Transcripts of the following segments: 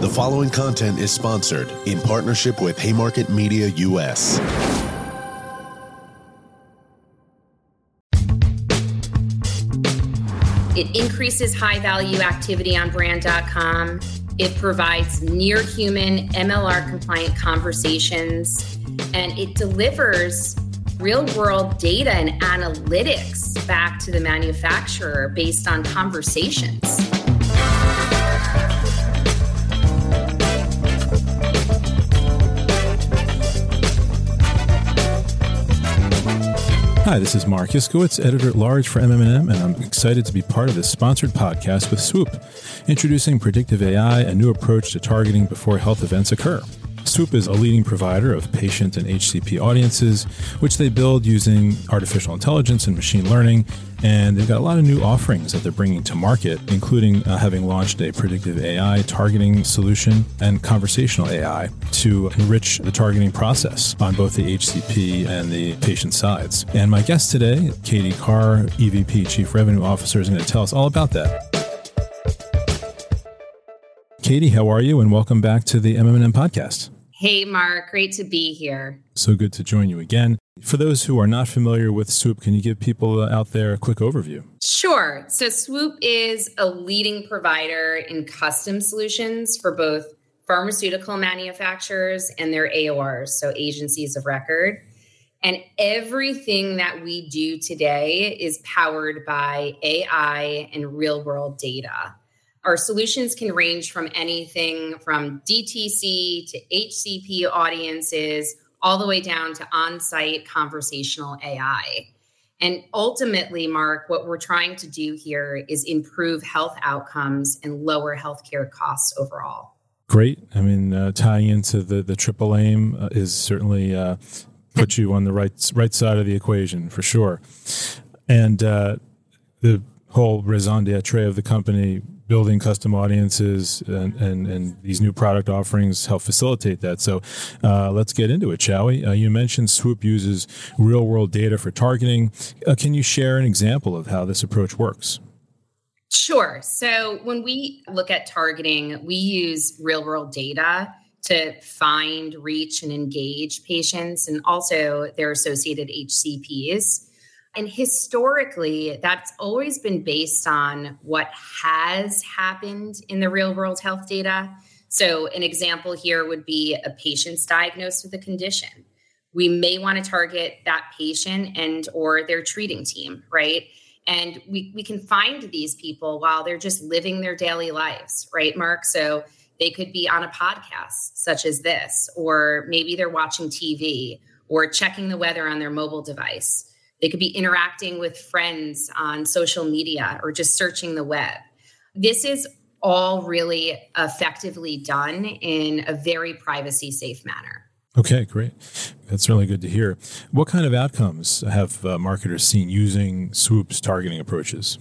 The following content is sponsored in partnership with Haymarket Media US. It increases high value activity on brand.com. It provides near human MLR compliant conversations and it delivers real world data and analytics back to the manufacturer based on conversations. Hi, this is Mark Iskowitz, editor at large for MMM, and I'm excited to be part of this sponsored podcast with Swoop, introducing predictive AI, a new approach to targeting before health events occur. Swoop is a leading provider of patient and HCP audiences, which they build using artificial intelligence and machine learning. And they've got a lot of new offerings that they're bringing to market, including uh, having launched a predictive AI targeting solution and conversational AI to enrich the targeting process on both the HCP and the patient sides. And my guest today, Katie Carr, EVP Chief Revenue Officer, is going to tell us all about that. Katie, how are you? And welcome back to the MMM podcast. Hey, Mark, great to be here. So good to join you again. For those who are not familiar with Swoop, can you give people uh, out there a quick overview? Sure. So, Swoop is a leading provider in custom solutions for both pharmaceutical manufacturers and their AORs, so agencies of record. And everything that we do today is powered by AI and real world data. Our solutions can range from anything from DTC to HCP audiences, all the way down to on site conversational AI. And ultimately, Mark, what we're trying to do here is improve health outcomes and lower healthcare costs overall. Great. I mean, uh, tying into the, the triple aim uh, is certainly uh, put you on the right right side of the equation for sure. And uh, the whole raison d'etre of the company building custom audiences and, and, and, these new product offerings help facilitate that. So uh, let's get into it, shall we? Uh, you mentioned Swoop uses real world data for targeting. Uh, can you share an example of how this approach works? Sure. So when we look at targeting, we use real world data to find, reach, and engage patients and also their associated HCPs. And historically, that's always been based on what has happened in the real world health data. So, an example here would be a patient's diagnosed with a condition. We may want to target that patient and or their treating team, right? And we, we can find these people while they're just living their daily lives, right, Mark? So they could be on a podcast such as this, or maybe they're watching TV or checking the weather on their mobile device they could be interacting with friends on social media or just searching the web. This is all really effectively done in a very privacy safe manner. Okay, great. That's really good to hear. What kind of outcomes have uh, marketers seen using Swoop's targeting approaches?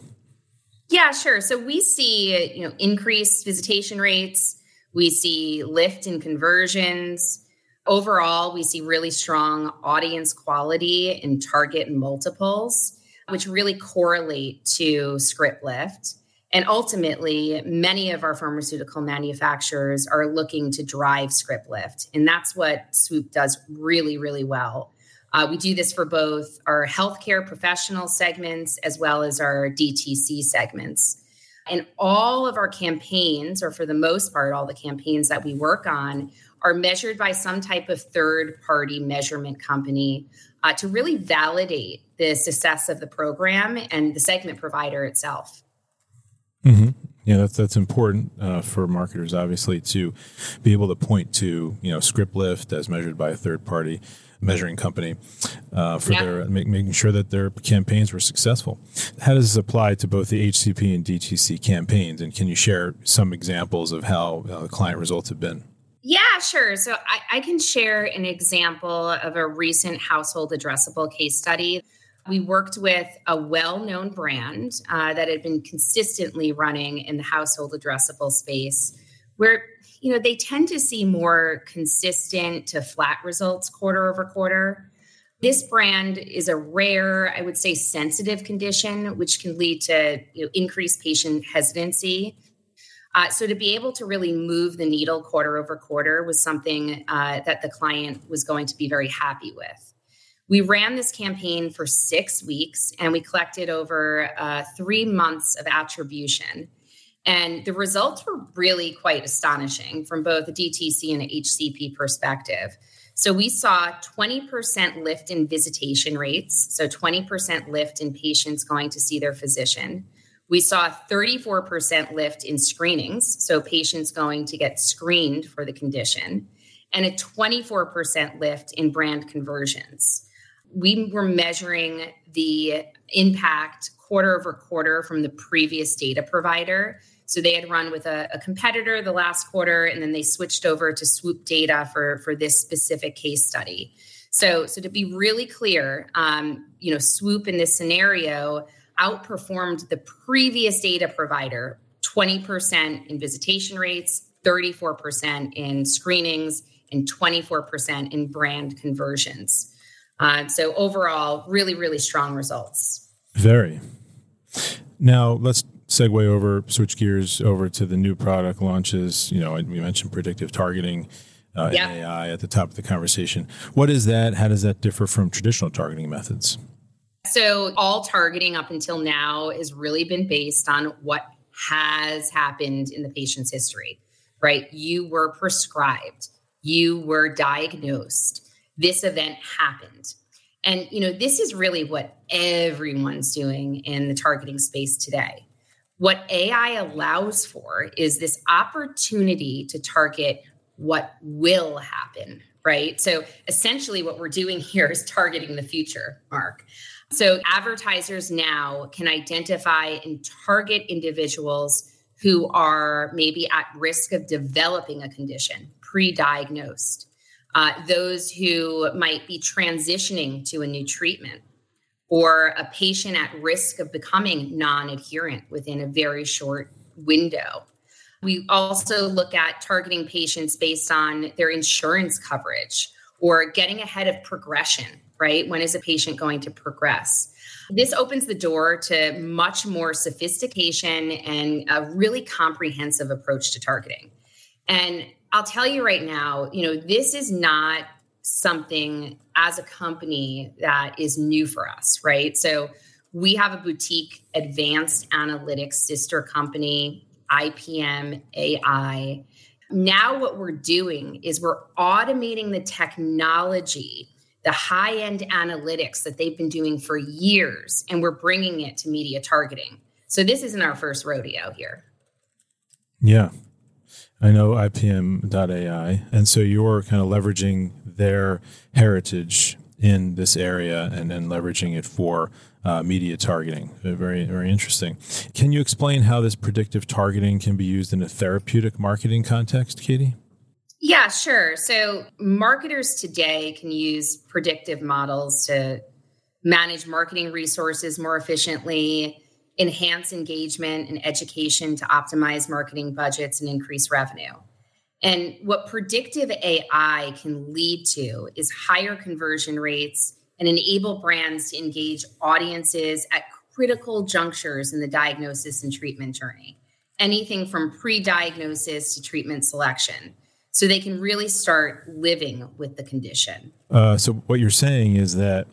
Yeah, sure. So we see, you know, increased visitation rates, we see lift in conversions, Overall, we see really strong audience quality in target multiples, which really correlate to script lift. And ultimately, many of our pharmaceutical manufacturers are looking to drive script lift. And that's what Swoop does really, really well. Uh, we do this for both our healthcare professional segments as well as our DTC segments. And all of our campaigns, or for the most part, all the campaigns that we work on, are measured by some type of third party measurement company uh, to really validate the success of the program and the segment provider itself. Mm-hmm. Yeah, that's that's important uh, for marketers, obviously, to be able to point to you know script lift as measured by a third party measuring company uh, for yeah. their make, making sure that their campaigns were successful. How does this apply to both the HCP and DTC campaigns? And can you share some examples of how uh, the client results have been? Yeah, sure. So I, I, can share an example of a recent household addressable case study. We worked with a well known brand uh, that had been consistently running in the household addressable space, where you know they tend to see more consistent to flat results quarter over quarter. This brand is a rare, I would say, sensitive condition, which can lead to you know, increased patient hesitancy Uh, so to be able to really move the needle quarter over quarter was something uh, that the client was going to be very happy with. We ran this campaign for six weeks and we collected over uh, three months of attribution. And the results were really quite astonishing from both a DTC and a HCP perspective. So we saw 20% lift in visitation rates, so 20% lift in patients going to see their physician. We saw a 34% lift in screenings, so patients going to get screened for the condition, and a 24% lift in brand conversions. We were measuring the impact quarter over quarter from the previous data provider. So they had run with a, a, competitor the last quarter, and then they switched over to Swoop data for, for this specific case study. So, so to be really clear, um, you know, Swoop in this scenario outperformed the previous data provider 20% in visitation rates, 34% in screenings, and 24% in brand conversions. Uh, so overall, really, really strong results. Very. Now let's segue over, switch gears over to the new product launches. You know, we mentioned predictive targeting. Uh, yep. AI at the top of the conversation. What is that? How does that differ from traditional targeting methods? So, all targeting up until now has really been based on what has happened in the patient's history, right? You were prescribed, you were diagnosed, this event happened. And, you know, this is really what everyone's doing in the targeting space today. What AI allows for is this opportunity to target what will happen, right? So essentially, what we're doing here is targeting the future, Mark. So advertisers now can identify and target individuals who are maybe at risk of developing a condition, pre diagnosed, uh, those who might be transitioning to a new treatment, or a patient at risk of becoming non adherent within a very short window. We also look at targeting patients based on their insurance coverage or getting ahead of progression right? When is a patient going to progress? This opens the door to much more sophistication and a really comprehensive approach to targeting. And I'll tell you right now, you know, this is not something as a company that is new for us, right? So we have a boutique advanced analytics sister company, IPM AI. Now, what we're doing is we're automating the technology the high end analytics that they've been doing for years, and we're bringing it to media targeting. So this isn't our first rodeo here. Yeah. I know IPM.ai. And so you're kind of leveraging their heritage in this area and then leveraging it for uh, media targeting. Very, very interesting. Can you explain how this predictive targeting can be used in a therapeutic marketing context, Katie? Yeah, sure. So marketers today can use predictive models to manage marketing resources more efficiently, enhance engagement and education to optimize marketing budgets and increase revenue. And what predictive AI can lead to is higher conversion rates and enable brands to engage audiences at critical junctures in the diagnosis and treatment journey, anything from pre diagnosis to treatment selection so they can really start living with the condition. Uh, so, what you're saying is that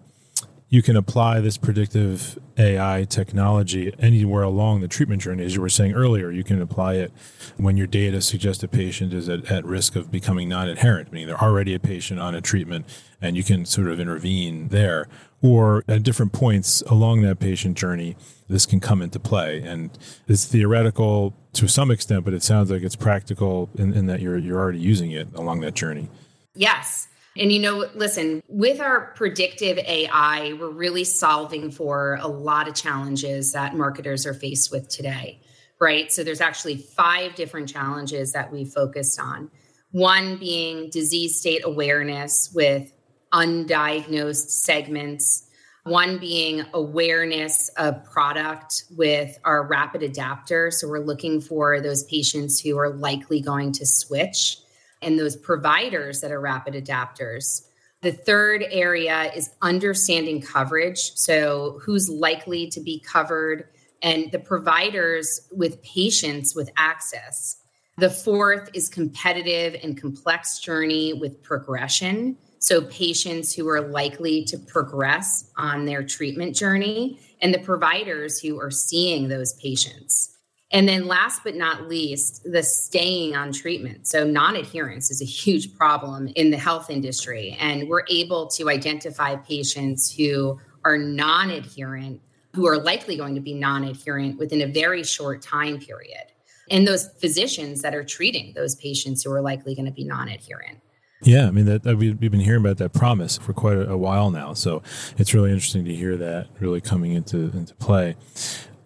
you can apply this predictive AI technology anywhere along the treatment journey. As you were saying earlier, you can apply it when your data suggests a patient is at, at risk of becoming non adherent, meaning they're already a patient on a treatment and you can sort of intervene there. Or at different points along that patient journey, this can come into play. And it's theoretical to some extent, but it sounds like it's practical in, in that you're, you're already using it along that journey. Yes. And you know, listen, with our predictive AI, we're really solving for a lot of challenges that marketers are faced with today, right? So there's actually five different challenges that we focused on. One being disease state awareness with undiagnosed segments one being awareness of product with our rapid adopter. So we're looking for those patients who are likely going to switch and those providers that are rapid adopters. The third area is understanding coverage. So, who's likely to be covered, and the providers with patients with access. The fourth is competitive and complex journey with progression. So, patients who are likely to progress on their treatment journey and the providers who are seeing those patients. And then, last but not least, the staying on treatment. So, non adherence is a huge problem in the health industry. And we're able to identify patients who are non adherent, who are likely going to be non adherent within a very short time period. And those physicians that are treating those patients who are likely going to be non adherent. Yeah, I mean that, that, we've been hearing about that promise for quite a, a, while now. So it's really interesting to hear that really coming into into play.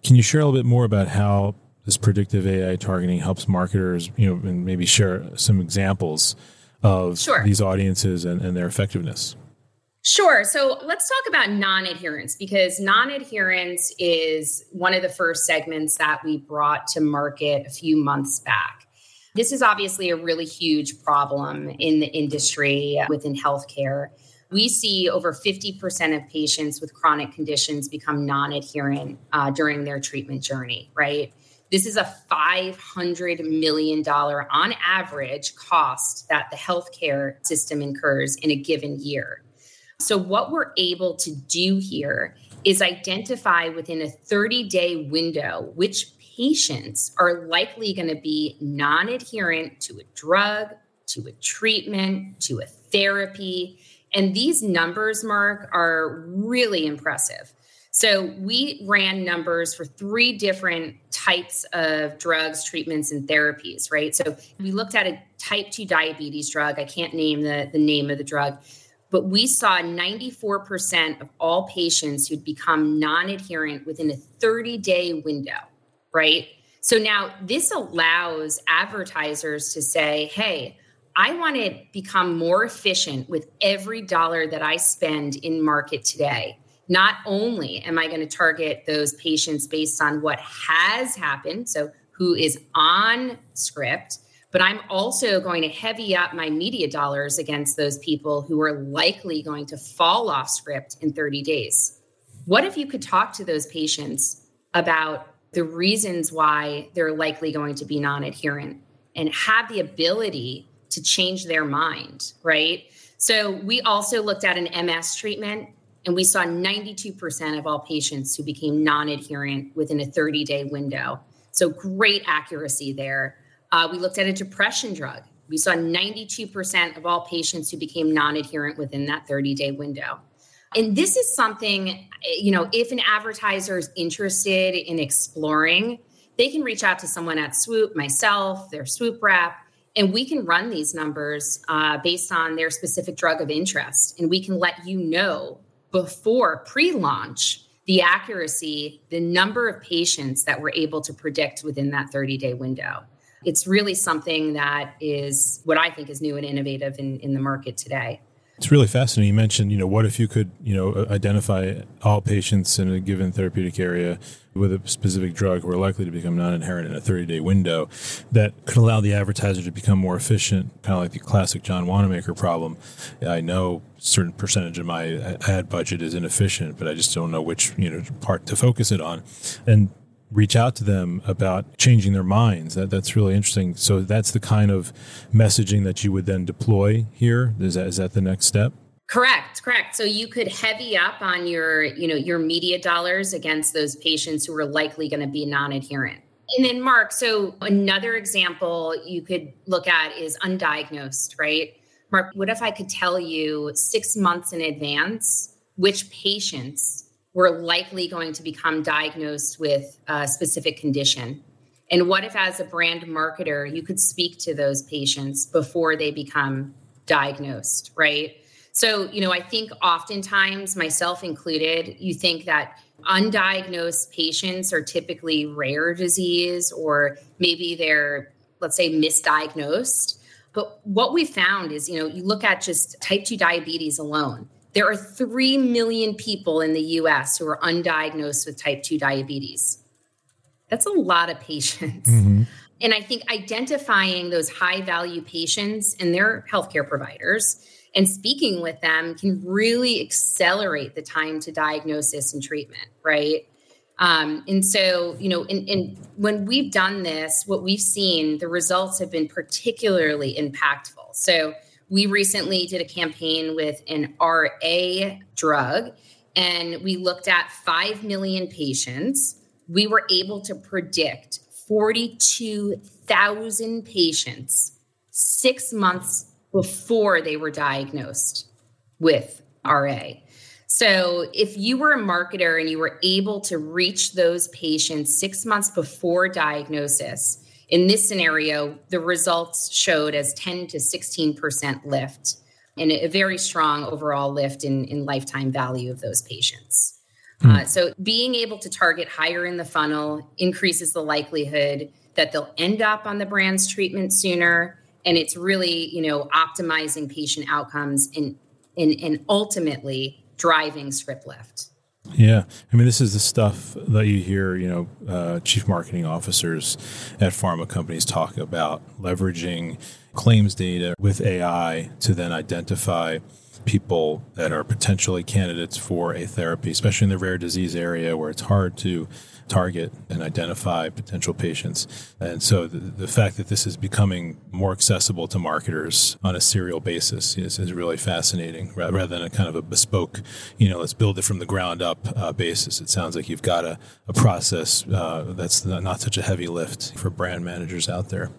Can you share a little bit more about how this predictive AI targeting helps marketers, you know, and maybe share some examples of sure. these audiences and, and their effectiveness? Sure. So let's talk about non adherence because non adherence is one of the first segments that we brought to market a few months back. This is obviously a really huge problem in the industry within healthcare. We see over 50% of patients with chronic conditions become non adherent uh, during their treatment journey, right? This is a $500 million on average cost that the healthcare system incurs in a given year. So, what we're able to do here is identify within a 30 day window which patients are likely going to be non adherent to a drug, to a treatment, to a therapy. And these numbers, Mark, are really impressive. So we ran numbers for three different types of drugs, treatments, and therapies, right? So we looked at a type 2 diabetes drug. I can't name the, the name of the drug, but we saw 94% of all patients who'd become non adherent within a 30 day window right? So now this allows advertisers to say, hey, I want to become more efficient with every dollar that I spend in market today. Not only am I going to target those patients based on what has happened, so who is on script, but I'm also going to heavy up my media dollars against those people who are likely going to fall off script in 30 days. What if you could talk to those patients about the reasons why they're likely going to be non adherent and have the ability to change their mind, right? So we also looked at an MS treatment and we saw 92% of all patients who became non adherent within a 30 day window. So great accuracy there. Uh, we looked at a depression drug. We saw 92% of all patients who became non adherent within that 30 day window. And this is something, you know, if an advertiser is interested in exploring, they can reach out to someone at Swoop, myself, their Swoop rep, and we can run these numbers uh, based on their specific drug of interest. And we can let you know before pre launch the accuracy, the number of patients that we're able to predict within that 30 day window. It's really something that is what I think is new and innovative in, in the market today. It's really fascinating. You mentioned, you know, what if you could, you know, uh, identify all patients in a given therapeutic area with a specific drug who are likely to become non-adherent in a 30-day window that could allow the advertiser to become more efficient, kind of like the classic John Wanamaker problem. I know certain percentage of my uh, ad budget is inefficient, but I just don't know which, you know, part to focus it on. And reach out to them about changing their minds. That, that's really interesting. So that's the kind of messaging that you would then deploy here. Is that, is that the next step? Correct, correct. So you could heavy up on your, you know, your media dollars against those patients who are likely going to be non-adherent. And then Mark, so another example you could look at is undiagnosed, right? Mark, what if I could tell you 6 months in advance which patients were likely going to become diagnosed with a specific condition. And what if, as a brand marketer, you could speak to those patients before they become diagnosed, right? So, you know, I think oftentimes, myself included, you think that undiagnosed patients are typically rare disease or maybe they're, let's say, misdiagnosed. But what we found is, you know, you look at just type 2 diabetes alone there are 3 million people in the US who are undiagnosed with type 2 diabetes. That's a lot of patients. Mm-hmm. And I think identifying those high value patients and their healthcare providers and speaking with them can really accelerate the time to diagnosis and treatment, right? Um, and so, you know, in, in, when we've done this, what we've seen, the results have been particularly impactful. So, we recently did a campaign with an RA drug, and we looked at 5 million patients. We were able to predict 42,000 patients six months before they were diagnosed with RA. So, if you were a marketer and you were able to reach those patients six months before diagnosis, in this scenario, the results showed as 10 to 16% lift and a very strong overall lift in, in lifetime value of those patients. Hmm. Uh, so, being able to target higher in the funnel increases the likelihood that they'll end up on the brand's treatment sooner. And it's really, you know, optimizing patient outcomes and, and, and ultimately driving script lift. Yeah, I mean, this is the stuff that you hear, you know, uh, chief marketing officers at pharma companies talk about leveraging claims data with AI to then identify people that are potentially candidates for a therapy, especially in the rare disease area where it's hard to target and identify potential patients. And so the, the, fact that this is becoming more accessible to marketers on a serial basis is, is really fascinating rather than a kind of a bespoke, you know, let's build it from the ground up uh, basis. It sounds like you've got a, a process uh, that's not such a heavy lift for brand managers out there.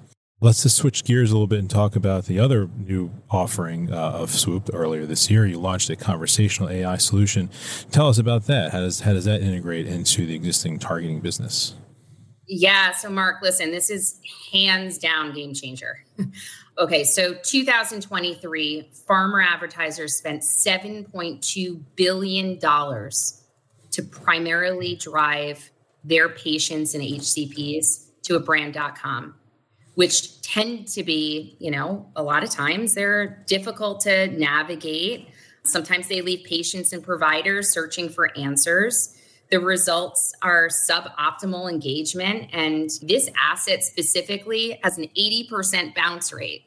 Let's just switch gears a little bit and talk about the other new offering uh, of Swoop earlier this year. You launched a conversational AI solution. Tell us about that. How does how does that integrate into the existing targeting business? Yeah, so Mark, listen, this is hands down game changer. okay, so 2023, pharma advertisers spent 7.2 billion dollars to primarily drive their patients and HCPs to a brand.com which tend to be, you know, a lot of times they're difficult to navigate. Sometimes they leave patients and providers searching for answers. The results are suboptimal engagement. And this asset specifically has an 80% bounce rate.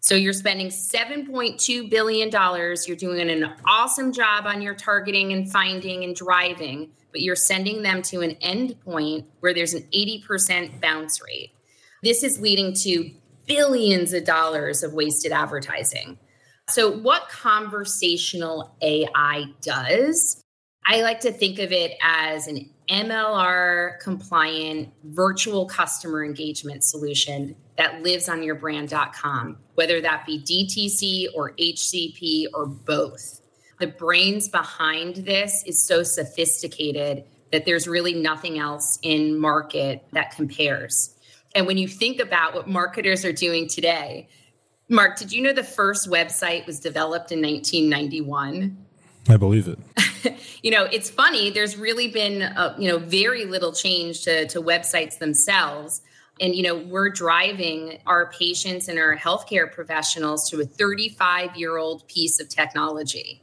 So you're spending $7.2 billion. You're doing an awesome job on your targeting and finding and driving, but you're sending them to an endpoint where there's an 80% bounce rate. This is leading to billions of dollars of wasted advertising. So, what conversational AI does, I like to think of it as an MLR compliant virtual customer engagement solution that lives on your brand.com, whether that be DTC or HCP or both. The brains behind this is so sophisticated that there's really nothing else in market that compares. And when you think about what marketers are doing today, Mark, did you know the first website was developed in 1991? I believe it. you know, it's funny. There's really been, uh, you know, very little change to, to websites themselves. And, you know, we're driving our patients and our healthcare professionals to a 35 year old piece of technology.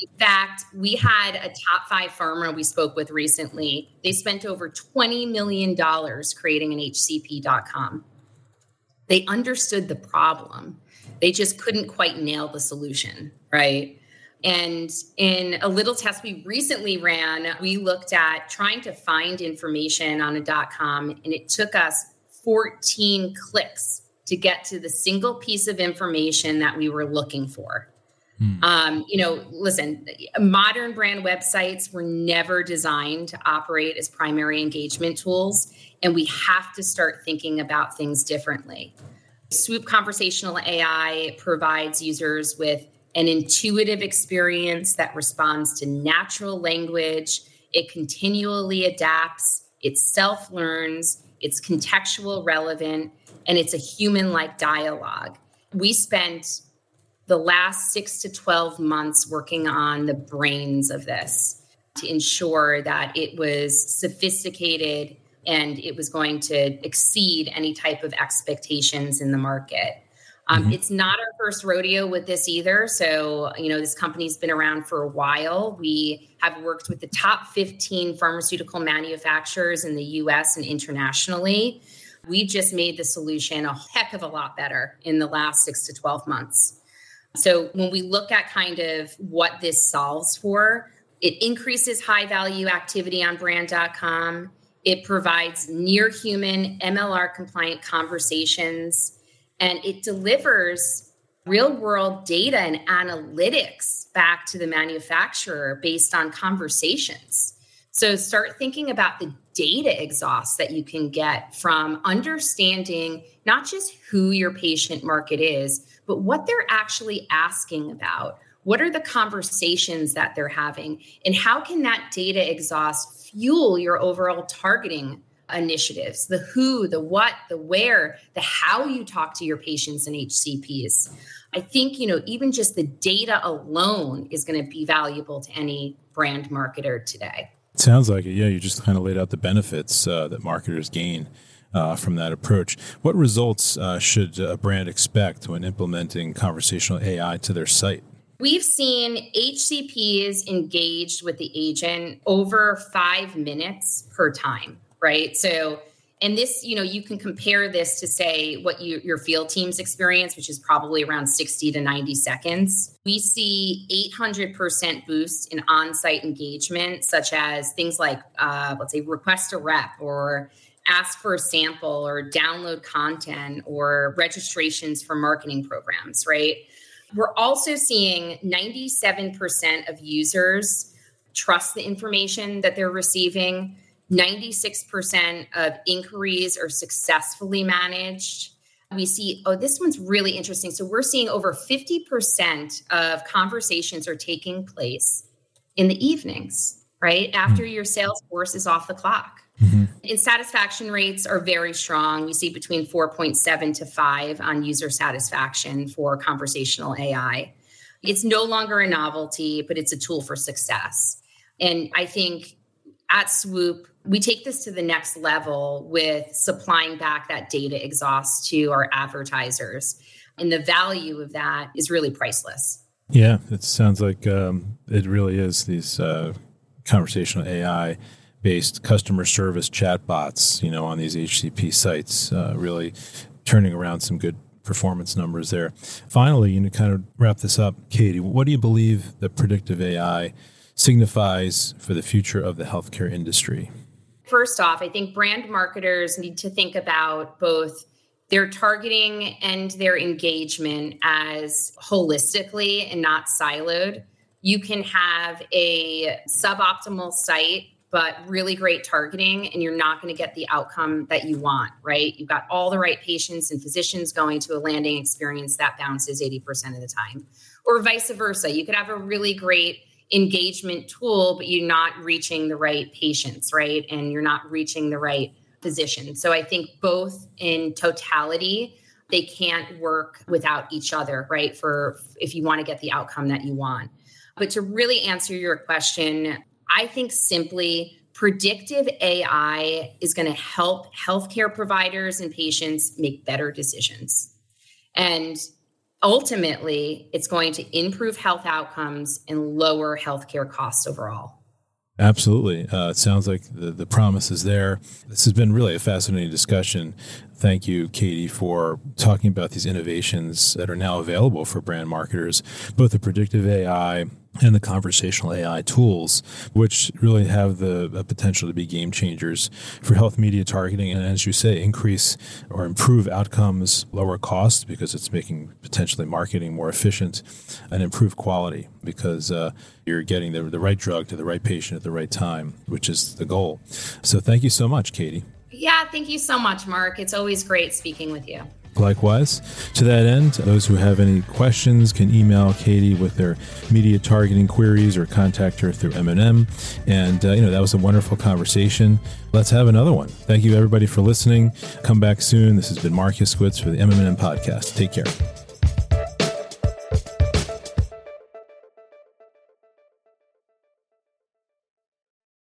In fact, we had a top five pharma we spoke with recently. They spent over $20 million creating an HCP.com. They understood the problem, they just couldn't quite nail the solution, right? And in a little test we recently ran, we looked at trying to find information on a com, and it took us 14 clicks to get to the single piece of information that we were looking for. Hmm. Um, you know, listen, modern brand websites were never designed to operate as primary engagement tools, and we have to start thinking about things differently. Swoop Conversational AI provides users with an intuitive experience that responds to natural language. It continually adapts, it self learns, it's contextual relevant, and it's a human like dialogue. We spent the last six to 12 months working on the brains of this to ensure that it was sophisticated and it was going to exceed any type of expectations in the market. Um, mm-hmm. It's not our first rodeo with this either. So, you know, this company's been around for a while. We have worked with the top 15 pharmaceutical manufacturers in the US and internationally. We just made the solution a heck of a lot better in the last six to 12 months. So when we look at kind of what this solves for, It increases high value activity on brand.com. It provides near human MLR compliant conversations and it delivers real world data and analytics back to the manufacturer based on conversations. So start thinking about the data exhaust that you can get from understanding not just who your patient market is, but what they're actually asking about. What are the conversations that they're having? And how can that data exhaust fuel your overall targeting initiatives the who, the what, the where, the how you talk to your patients and HCPs? I think, you know, even just the data alone is going to be valuable to any brand marketer today. Sounds like it. Yeah, you just kind of laid out the benefits uh, that marketers gain uh, from that approach. What results uh, should a brand expect when implementing conversational AI to their site? We've seen HCPs engaged with the agent over five minutes per time, right? So and this you know you can compare this to say what you, your field teams experience which is probably around 60 to 90 seconds. We see 800% boost in on-site engagement such as things like uh, let's say request a rep or ask for a sample or download content or registrations for marketing programs right? We're also seeing 97% of users trust the information that they're receiving 96% of inquiries are successfully managed. We see, oh, this one's really interesting. So we're seeing over 50% of conversations are taking place in the evenings, right? After mm-hmm. your sales force is off the clock. Mm-hmm. And satisfaction rates are very strong. We see between 4.7 to 5 on user satisfaction for conversational AI. It's no longer a novelty, but it's a tool for success. And I think at Swoop, we take this to the next level with supplying back that data exhaust to our advertisers. And the value of that is really priceless. Yeah, it sounds like um, it really is these uh, conversational AI based customer service chatbots, you know, on these HCP sites, uh, really turning around some good performance numbers there. Finally, you know, kind of wrap this up, Katie, what do you believe that predictive AI signifies for the future of the healthcare industry? First off, I think brand marketers need to think about both their targeting and their engagement as holistically and not siloed. You can have a suboptimal site, but really great targeting, and you're not going to get the outcome that you want, right? You've got all the right patients and physicians going to a landing experience that bounces 80% of the time, or vice versa. You could have a really great engagement tool, but you're not reaching the right patients, right? And you're not reaching the right physician. So I think both in totality, they can't work without each other, right? For if you want to get the outcome that you want. But to really answer your question, I think simply predictive AI is going to help healthcare providers and patients make better decisions. And ultimately it's going to improve health outcomes and lower healthcare costs overall. Absolutely. Uh, it sounds like the, the promise is there. This has been really a fascinating discussion. Thank you, Katie, for talking about these innovations that are now available for brand marketers, both the predictive AI and the conversational AI tools, which really have the potential to be game changers for health media targeting. And as you say, increase or improve outcomes, lower costs because it's making potentially marketing more efficient, and improve quality because uh, you're getting the, the right drug to the right patient at the right time, which is the goal. So thank you so much, Katie. Yeah, thank you so much, Mark. It's always great speaking with you. Likewise, to that end, those who have any questions can email Katie with their media targeting queries or contact her through M&M. And, uh, you know, that was a wonderful conversation. Let's have another one. Thank you, everybody, for listening. Come back soon. This has been Mark Iskowitz for the M&M podcast. Take care.